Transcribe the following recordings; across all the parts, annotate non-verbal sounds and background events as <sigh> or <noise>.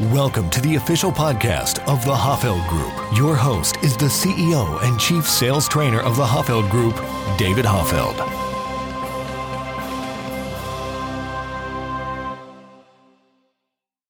Welcome to the official podcast of the Hoffeld Group. Your host is the CEO and Chief Sales Trainer of the Hoffeld Group, David Hoffeld.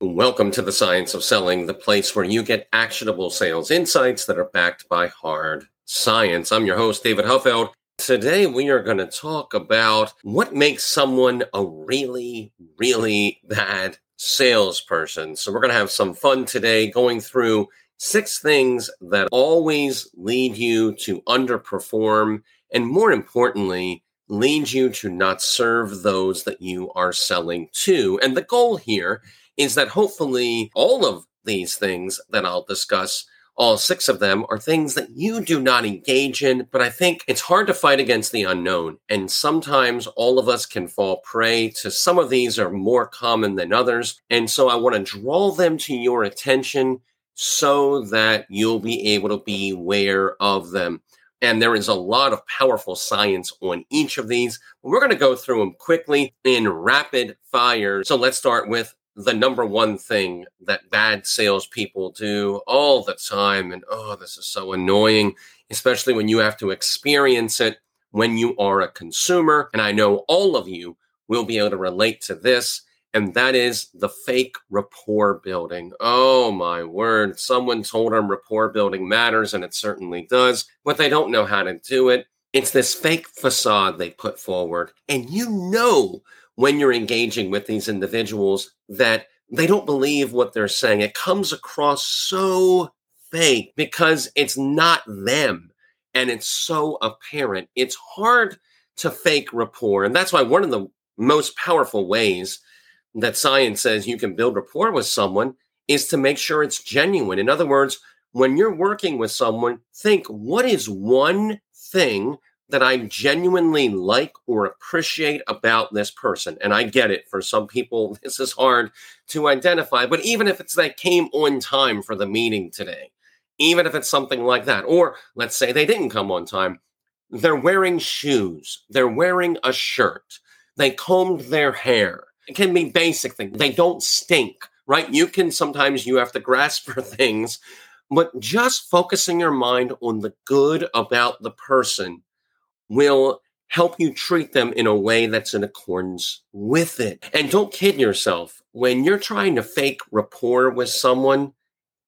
Welcome to the Science of Selling, the place where you get actionable sales insights that are backed by hard science. I'm your host, David Hoffeld. Today, we are going to talk about what makes someone a really, really bad salesperson. So, we're going to have some fun today going through six things that always lead you to underperform, and more importantly, lead you to not serve those that you are selling to. And the goal here is that hopefully all of these things that I'll discuss all six of them are things that you do not engage in, but I think it's hard to fight against the unknown. And sometimes all of us can fall prey to some of these are more common than others. And so I want to draw them to your attention so that you'll be able to be aware of them. And there is a lot of powerful science on each of these. We're going to go through them quickly in rapid fire. So let's start with the number one thing that bad salespeople do all the time. And oh, this is so annoying, especially when you have to experience it when you are a consumer. And I know all of you will be able to relate to this. And that is the fake rapport building. Oh my word. Someone told them rapport building matters, and it certainly does, but they don't know how to do it. It's this fake facade they put forward. And you know when you're engaging with these individuals that they don't believe what they're saying. It comes across so fake because it's not them and it's so apparent. It's hard to fake rapport. And that's why one of the most powerful ways that science says you can build rapport with someone is to make sure it's genuine. In other words, when you're working with someone, think what is one thing that I genuinely like or appreciate about this person. And I get it. For some people, <laughs> this is hard to identify. But even if it's they came on time for the meeting today, even if it's something like that, or let's say they didn't come on time, they're wearing shoes, they're wearing a shirt, they combed their hair. It can be basic things. They don't stink, right? You can sometimes you have to grasp <laughs> for things, but just focusing your mind on the good about the person will help you treat them in a way that's in accordance with it. And don't kid yourself. When you're trying to fake rapport with someone,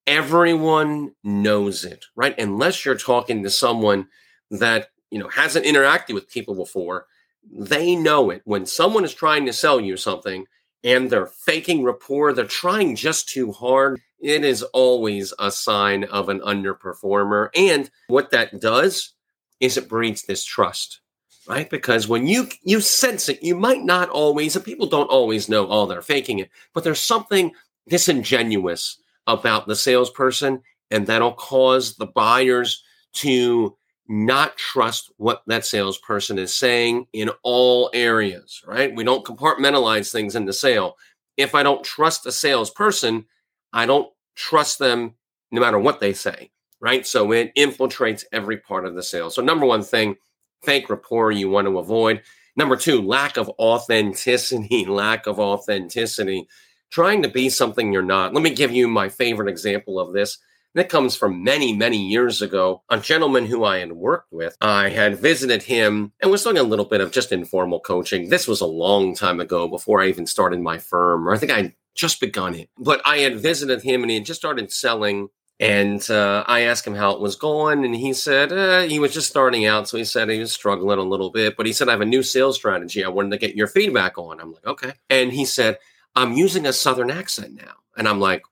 everyone knows it, right? Unless you're talking to someone that, you know, hasn't interacted with people before, they know it. When someone is trying to sell you something and they're faking rapport, they're trying just too hard, it is always a sign of an underperformer. And what that does is it breeds this trust right? Because when you you sense it you might not always and people don't always know oh they're faking it but there's something disingenuous about the salesperson and that'll cause the buyers to not trust what that salesperson is saying in all areas right? We don't compartmentalize things in the sale. If i don't trust a salesperson i don't trust them no matter what they say right? So it infiltrates every part of the sale. So, number one thing, fake rapport you want to avoid. Number two, lack of authenticity, <laughs> lack of authenticity, trying to be something you're not. Let me give you my favorite example of this. That comes from many, many years ago. A gentleman who I had worked with, I had visited him and was doing a little bit of just informal coaching. This was a long time ago before I even started my firm, or I think I just begun it. But I had visited him and he had just started selling and uh, I asked him how it was going, and he said uh, he was just starting out. So he said he was struggling a little bit, but he said, I have a new sales strategy. I wanted to get your feedback on. I'm like, okay. And he said, I'm using a Southern accent now. And I'm like,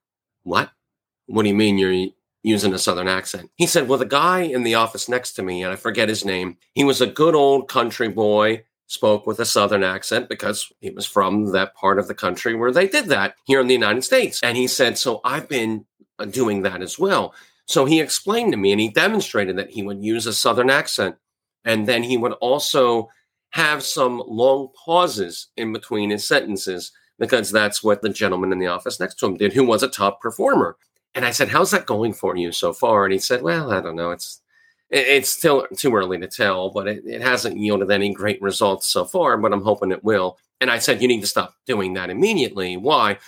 what? What do you mean you're using a Southern accent? He said, well, the guy in the office next to me, and I forget his name, he was a good old country boy spoke with a southern accent because he was from that part of the country where they did that here in the United States. And he said, So I've been Uh, doing that as well. So he explained to me and he demonstrated that he would use a Southern accent. And then he would also have some long pauses in between his sentences because that's what the gentleman in the office next to him did, who was a top performer. And I said, How's that going for you so far? And he said, Well, I don't know. It's it's still too early to tell, but it, it hasn't yielded any great results so far, but I'm hoping it will. And I said, You need to stop doing that immediately. Why?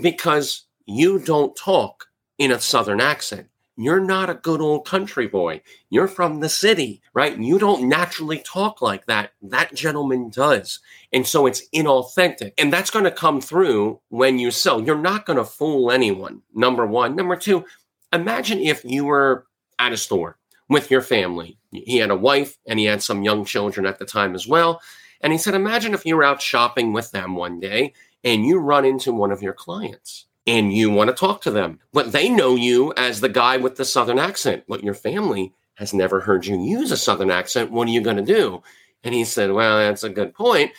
Because you don't talk in a Southern accent. You're not a good old country boy. You're from the city, right? You don't naturally talk like that. That gentleman does. And so it's inauthentic. And that's going to come through when you sell. You're not going to fool anyone, number one. Number two, imagine if you were at a store with your family. He had a wife and he had some young children at the time as well. And he said, Imagine if you were out shopping with them one day and you run into one of your clients and you want to talk to them. But they know you as the guy with the Southern accent. But your family has never heard you use a Southern accent. What are you going to do? And he said, Well, that's a good point.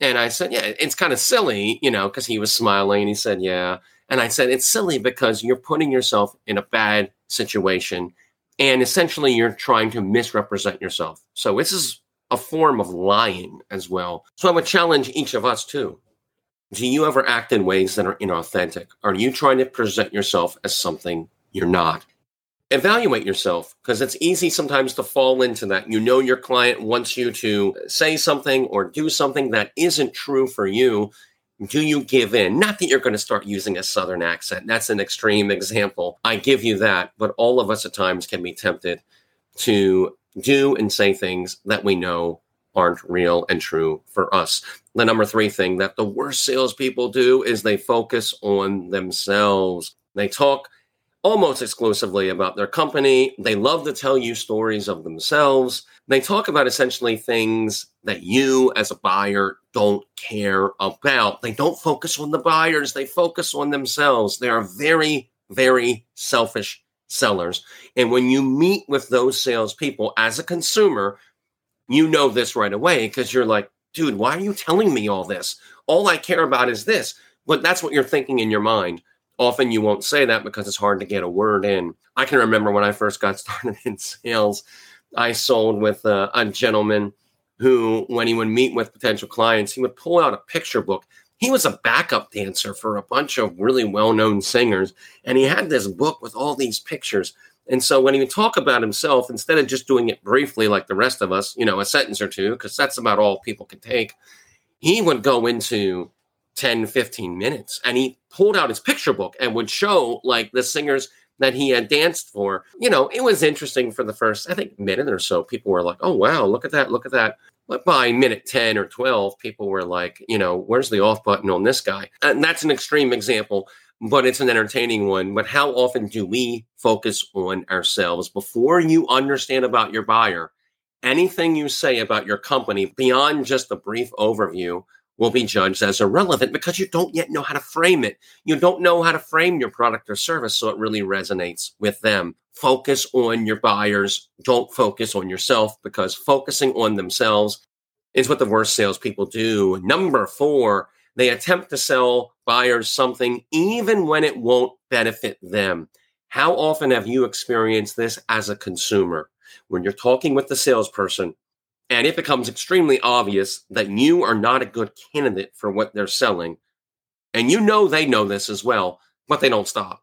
And I said, Yeah, it's kind of silly, you know, because he was smiling and he said, Yeah. And I said, It's silly because you're putting yourself in a bad situation. And essentially, you're trying to misrepresent yourself. So this is a form of lying as well. So I would challenge each of us too do you ever act in ways that are inauthentic? Are you trying to present yourself as something you're not? Evaluate yourself because it's easy sometimes to fall into that. You know, your client wants you to say something or do something that isn't true for you. Do you give in? Not that you're going to start using a Southern accent. That's an extreme example. I give you that. But all of us at times can be tempted to do and say things that we know aren't real and true for us. The number three thing that the worst salespeople do is they focus on themselves. They talk almost exclusively about their company. They love to tell you stories of themselves. They talk about essentially things that you, as a buyer, don't care about. They don't focus on the buyers, they focus on themselves. They are very, very selfish sellers. And when you meet with those salespeople as a consumer, you know this right away because you're like, dude, why are you telling me all this? All I care about is this. But that's what you're thinking in your mind. Often you won't say that because it's hard to get a word in. I can remember when I first got <laughs> started in sales, I sold with a, a gentleman who, when he would meet with potential clients, he would pull out a picture book. He was a backup dancer for a bunch of really well known singers, and he had this book with all these pictures. And so when he would talk about himself, instead of just doing it briefly like the rest of us, you know, a sentence or two, because that's about all people can take, he would go into 10, 15 minutes and he pulled out his picture book and would show like the singers that he had danced for. You know, it was interesting for the first, I think, minute or so. People were like, oh, wow, look at that, look at that. But by minute 10 or 12, people were like, you know, where's the off button on this guy? And that's an extreme example but it's an entertaining one. But how often do we focus on ourselves before you understand about your buyer? Anything you say about your company beyond just a brief overview will be judged as irrelevant because you don't yet know how to frame it. You don't know how to frame your product or service so it really resonates with them. Focus on your buyers. Don't focus on yourself because focusing on themselves is what the worst salespeople do. Number four, they attempt to sell buyers something even when it won't benefit them. How often have you experienced this as a consumer? When you're talking with the salesperson and it becomes extremely obvious that you are not a good candidate for what they're selling, and you know they know this as well, but they don't stop.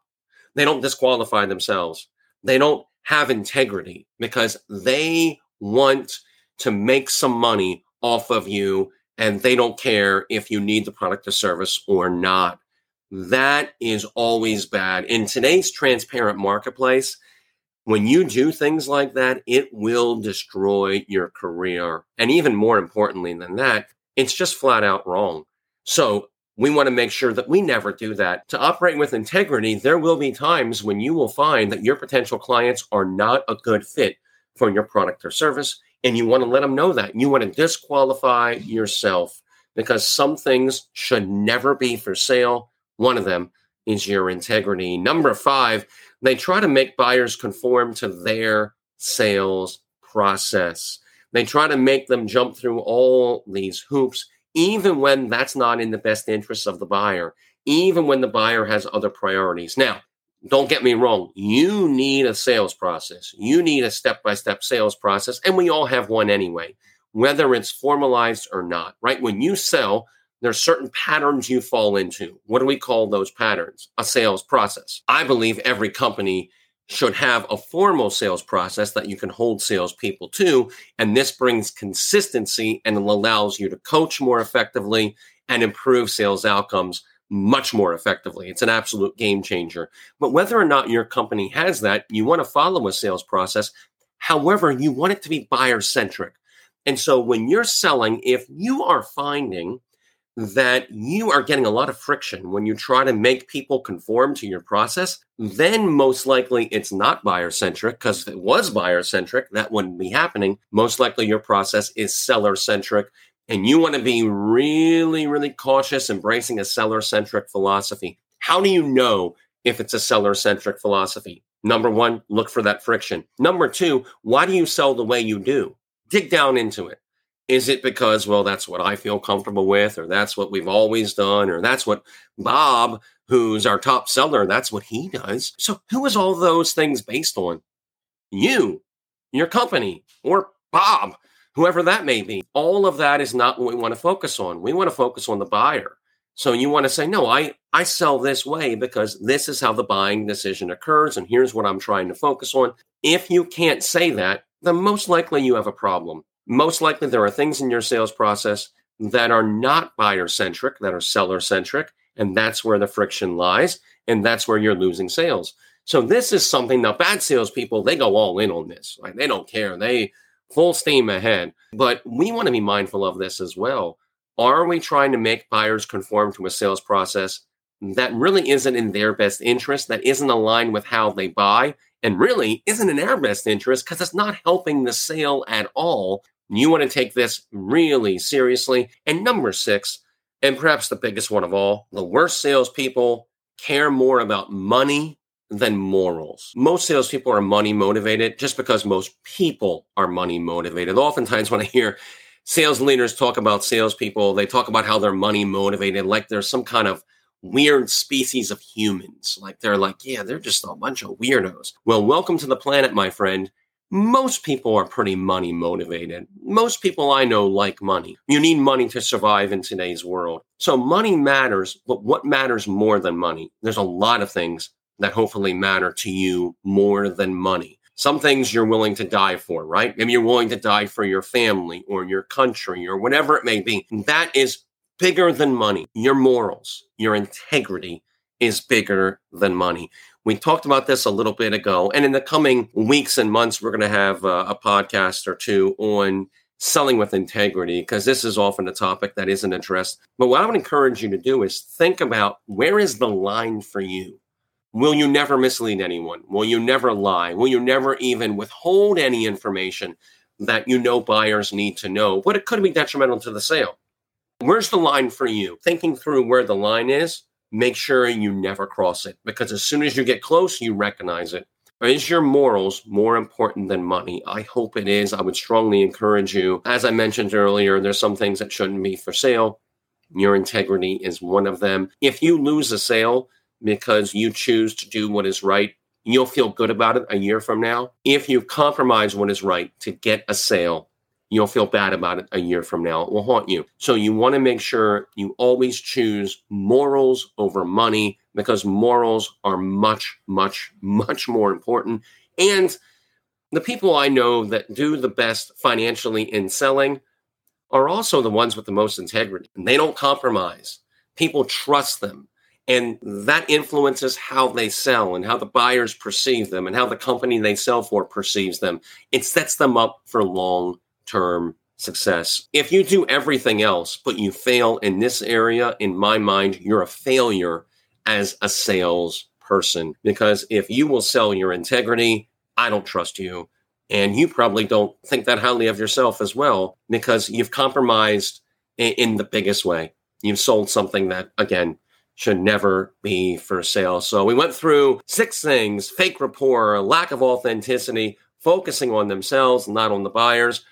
They don't disqualify themselves. They don't have integrity because they want to make some money off of you and they don't care if you need the product or service or not. That is always bad. In today's transparent marketplace, when you do things like that, it will destroy your career. And even more importantly than that, it's just flat out wrong. So we want to make sure that we never do that. To operate with integrity, there will be times when you will find that your potential clients are not a good fit for your product or service and you want to let them know that. You want to disqualify yourself because some things should never be for sale. One of them is your integrity. Number five, they try to make buyers conform to their sales process. They try to make them jump through all these hoops, even when that's not in the best interest of the buyer, even when the buyer has other priorities. Now, don't get me wrong. You need a sales process. You need a step by step sales process. And we all have one anyway, whether it's formalized or not, right? When you sell, there's certain patterns you fall into. What do we call those patterns? A sales process. I believe every company should have a formal sales process that you can hold salespeople to. And this brings consistency and allows you to coach more effectively and improve sales outcomes much more effectively. It's an absolute game changer. But whether or not your company has that, you want to follow a sales process. However, you want it to be buyer centric. And so when you're selling, if you are finding that you are getting a lot of friction when you try to make people conform to your process, then most likely it's not buyer centric. Because if it was buyer centric, that wouldn't be happening. Most likely your process is seller centric. And you want to be really, really cautious embracing a seller centric philosophy. How do you know if it's a seller centric philosophy? Number one, look for that friction. Number two, why do you sell the way you do? Dig down into it. Is it because, well, that's what I feel comfortable with, or that's what we've always done, or that's what Bob, who's our top seller, that's what he does? So, who is all those things based on? You, your company, or Bob, whoever that may be. All of that is not what we want to focus on. We want to focus on the buyer. So you want to say, no, I, I sell this way because this is how the buying decision occurs. And here's what I'm trying to focus on. If you can't say that, then most likely you have a problem most likely there are things in your sales process that are not buyer centric, that are seller centric, and that's where the friction lies, and that's where you're losing sales. So this is something that bad salespeople they go all in on this, like they don't care, they full steam ahead. But we want to be mindful of this as well. Are we trying to make buyers conform to a sales process that really isn't in their best interest, that isn't aligned with how they buy, and really isn't in our best interest because it's not helping the sale at all you want to take this really seriously. And number six, and perhaps the biggest one of all, the worst salespeople care more about money than morals. Most salespeople are money motivated just because most people are money motivated. Oftentimes, when I hear sales leaders talk about salespeople, they talk about how they're money motivated, like they're some kind of weird species of humans. Like they're like, yeah, they're just a bunch of weirdos. Well, welcome to the planet, my friend most people are pretty money motivated. Most people I know like money. You need money to survive in today's world. So money matters, but what matters more than money? There's a lot of things that hopefully matter to you more than money. Some things you're willing to die for, right? Maybe you're willing to die for your family or your country or whatever it may be. That is bigger than money. Your morals, your integrity is bigger than money. We talked about this a little bit ago. And in the coming weeks and months, we're going to have a, a podcast or two on selling with integrity because this is often a topic that isn't addressed. But what I would encourage you to do is think about where is the line for you? Will you never mislead anyone? Will you never lie? Will you never even withhold any information that you know buyers need to know? But it could be detrimental to the sale. Where's the line for you? Thinking through where the line is make sure you never cross it because as soon as you get close, you recognize it. Is your morals more important than money? I hope it is. I would strongly encourage you. As I mentioned earlier, there's some things that shouldn't be for sale. Your integrity is one of them. If you lose a sale because you choose to do what is right, you'll feel good about it a year from now. If you compromise what is right to get a sale, you'll feel bad about it a year from now. It will haunt you. So you want to make sure you always choose morals over money because morals are much, much, <laughs> much more important. And the people I know that do the best financially in selling are also the ones with the most integrity. And they don't compromise. People trust them. And that influences how they sell and how the buyers perceive them and how the company they sell for perceives them. It sets them up for long term success. If you do everything else, but you fail in this area, in my mind, you're a failure as a sales person. Because if you will sell your integrity, I don't trust you. And you probably don't think that highly of yourself as well, because you've compromised in, the biggest way. You've sold something that, again, should never be for sale. So we went through six things fake rapport, lack of authenticity, focusing on themselves, not on the buyers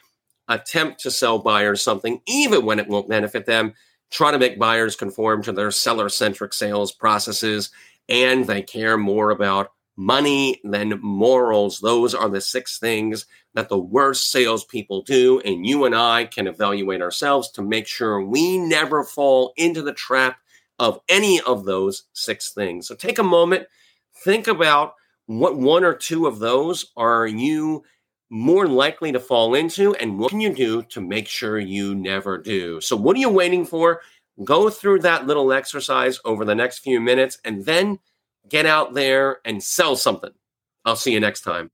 attempt to sell buyers something, even when it won't benefit them, try to make buyers conform to their seller centric sales processes, and they care more about money than morals. Those are the six things that the worst salespeople do. And you and I can evaluate ourselves to make sure we never fall into the trap of any of those six things. So take a moment, think about what one or two of those are you more likely to fall into and what can you do to make sure you never do so what are you waiting for Go through that little exercise over the next few minutes and then get out there and sell something. I'll see you next time.